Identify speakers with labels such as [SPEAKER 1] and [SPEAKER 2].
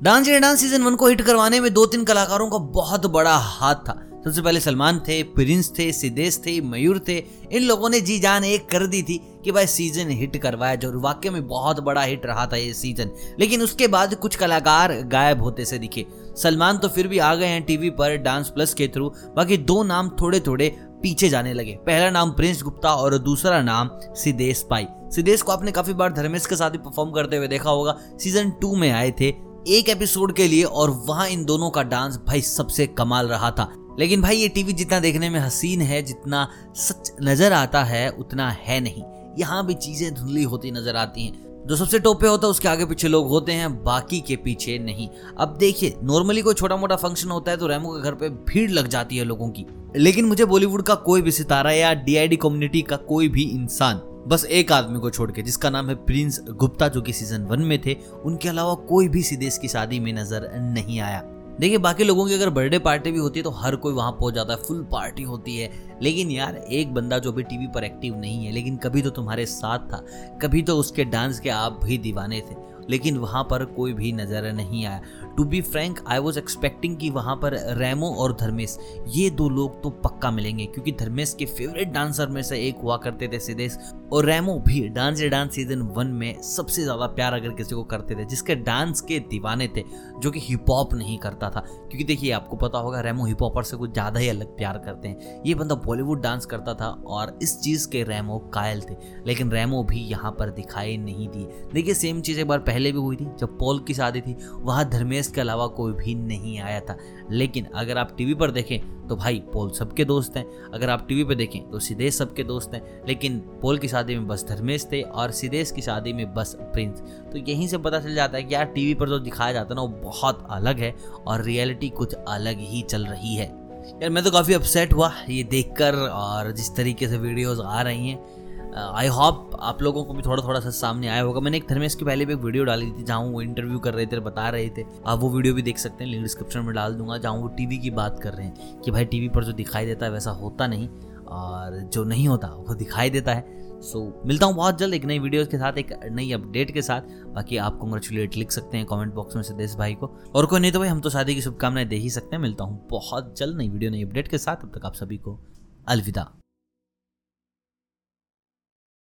[SPEAKER 1] Dance India dance season one को hit करवाने में दो तीन कलाकारों का बहुत बड़ा हाथ था। सबसे पहले सलमान थे, प्रिंस थे सिद्धेश थे, मयूर थे। इन लोगों ने जी जान एक कर दी थी कि भाई सीज़न हिट करवाया जो वाक्य में बहुत बड़ा हिट रहा था ये सीज़न लेकिन उसके बाद कुछ कलाकार गायब होते से दिखे। सलमान तो फिर भी आ गए हैं टीवी पर डांस प्लस के थ्रू, बाकी दो नाम थोड़े थोड़े पीछे जाने लगे। पहला नाम प्रिंस गुप्ता और दूसरा नाम सिद्धेश पाई। सिद्धेश को आपने काफ़ी बार धर्मेश के साथ ही परफॉर्म करते हुए देखा होगा। सीज़न टू में आए थे एक एपिसोड के लिए और वहाँ इन दोनों का डांस भाई सबसे कमाल रहा था। लेकिन भाई, ये टीवी जितना देखने में हसीन है, जितना सच नज़र आता है, उतना है नहीं। यहाँ भी चीज़ें धुंधली होती नज़र आती हैं। जो सबसे टॉप पे होता है, उसके आगे पीछे लोग होते हैं, बाकी के पीछे नहीं। अब देखिए नॉर्मली कोई छोटा मोटा फ़ंक्शन होता है तो रेमो के घर पे भीड़ लग जाती है लोगों की। लेकिन मुझे बॉलीवुड का कोई भी सितारा या डीआईडी कम्युनिटी का कोई भी इंसान बस एक आदमी को छोड़ के, जिसका नाम है प्रिंस गुप्ता, जो कि सीज़न वन में थे, उनके अलावा कोई भी सिदेश की शादी में नज़र नहीं आया। देखिए, बाकी लोगों की अगर बर्थडे पार्टी भी होती है तो हर कोई वहाँ पहुँच जाता है फुल पार्टी होती है। लेकिन यार, एक बंदा जो भी टीवी पर एक्टिव नहीं है, लेकिन कभी तो तुम्हारे साथ था, कभी तो उसके डांस के आप भी दीवाने थे। लेकिन वहाँ पर कोई भी नज़र नहीं आया। To be frank I was expecting कि वहाँ पर रेमो और धर्मेश, ये दो लोग तो पक्का मिलेंगे, क्योंकि धर्मेश के फेवरेट डांसर में से एक हुआ करते थे सिदेश, और रेमो भी डांस डांस सीज़न वन में सबसे ज़्यादा प्यार अगर किसी को करते थे, जिसके डांस के दीवाने थे, जो कि हिप हॉप नहीं करता था। क्योंकि देखिए, आपको पता होगा, रेमो हिप हॉपर से कुछ ज़्यादा ही अलग प्यार करते हैं। ये बंदा बॉलीवुड डांस करता था, और इस चीज़ के रेमो कायल थे, लेकिन रेमो भी यहाँ पर दिखाई नहीं दिए। देखिए सेम चीज़ एक बार पहले भी हुई थी, जब पॉल की शादी थी, वहाँ धर्मेश के अलावा कोई भी नहीं आया था। लेकिन अगर आप टीवी पर देखें तो भाई, पोल सबके दोस्त हैं। अगर आप टीवी पर देखें तो सिदेश सबके दोस्त हैं। लेकिन पोल की शादी में बस धर्मेश थे और सिदेश की शादी में बस प्रिंस। तो यहीं से पता चल जाता है कि यार, टीवी पर जो दिखाया जाता है ना, वो बहुत अलग है और रियलिटी कुछ अलग ही चल रही है। यार, मैं तो काफ़ी अपसेट हुआ ये देखकर और जिस तरीके से वीडियोस आ रही हैं। आई होप आप लोगों को भी थोड़ा थोड़ा सा सामने आया होगा। मैंने एक धर्मेश की पहले भी एक वीडियो डाली थी जहाँ वो इंटरव्यू कर रहे थे बता रहे थे। आप वो वीडियो भी देख सकते हैं लिंक डिस्क्रिप्शन में डाल दूँगा जहाँ वो टीवी की बात कर रहे हैं कि भाई टीवी पर जो दिखाई देता है वैसा होता नहीं और जो नहीं होता वो दिखाई देता है। सो so, मिलता हूँ बहुत जल्द एक नई वीडियो के साथ एक नई अपडेट के साथ। बाकी आप कॉन्ग्रेचुलेट लिख सकते हैं कमेंट बॉक्स में सिद्धेश भाई को। और कोई नहीं तो भाई हम तो शादी की शुभकामनाएँ दे ही सकते हैं। मिलता हूँ बहुत जल्द नई वीडियो नई अपडेट के साथ। तब तक आप सभी को अलविदा।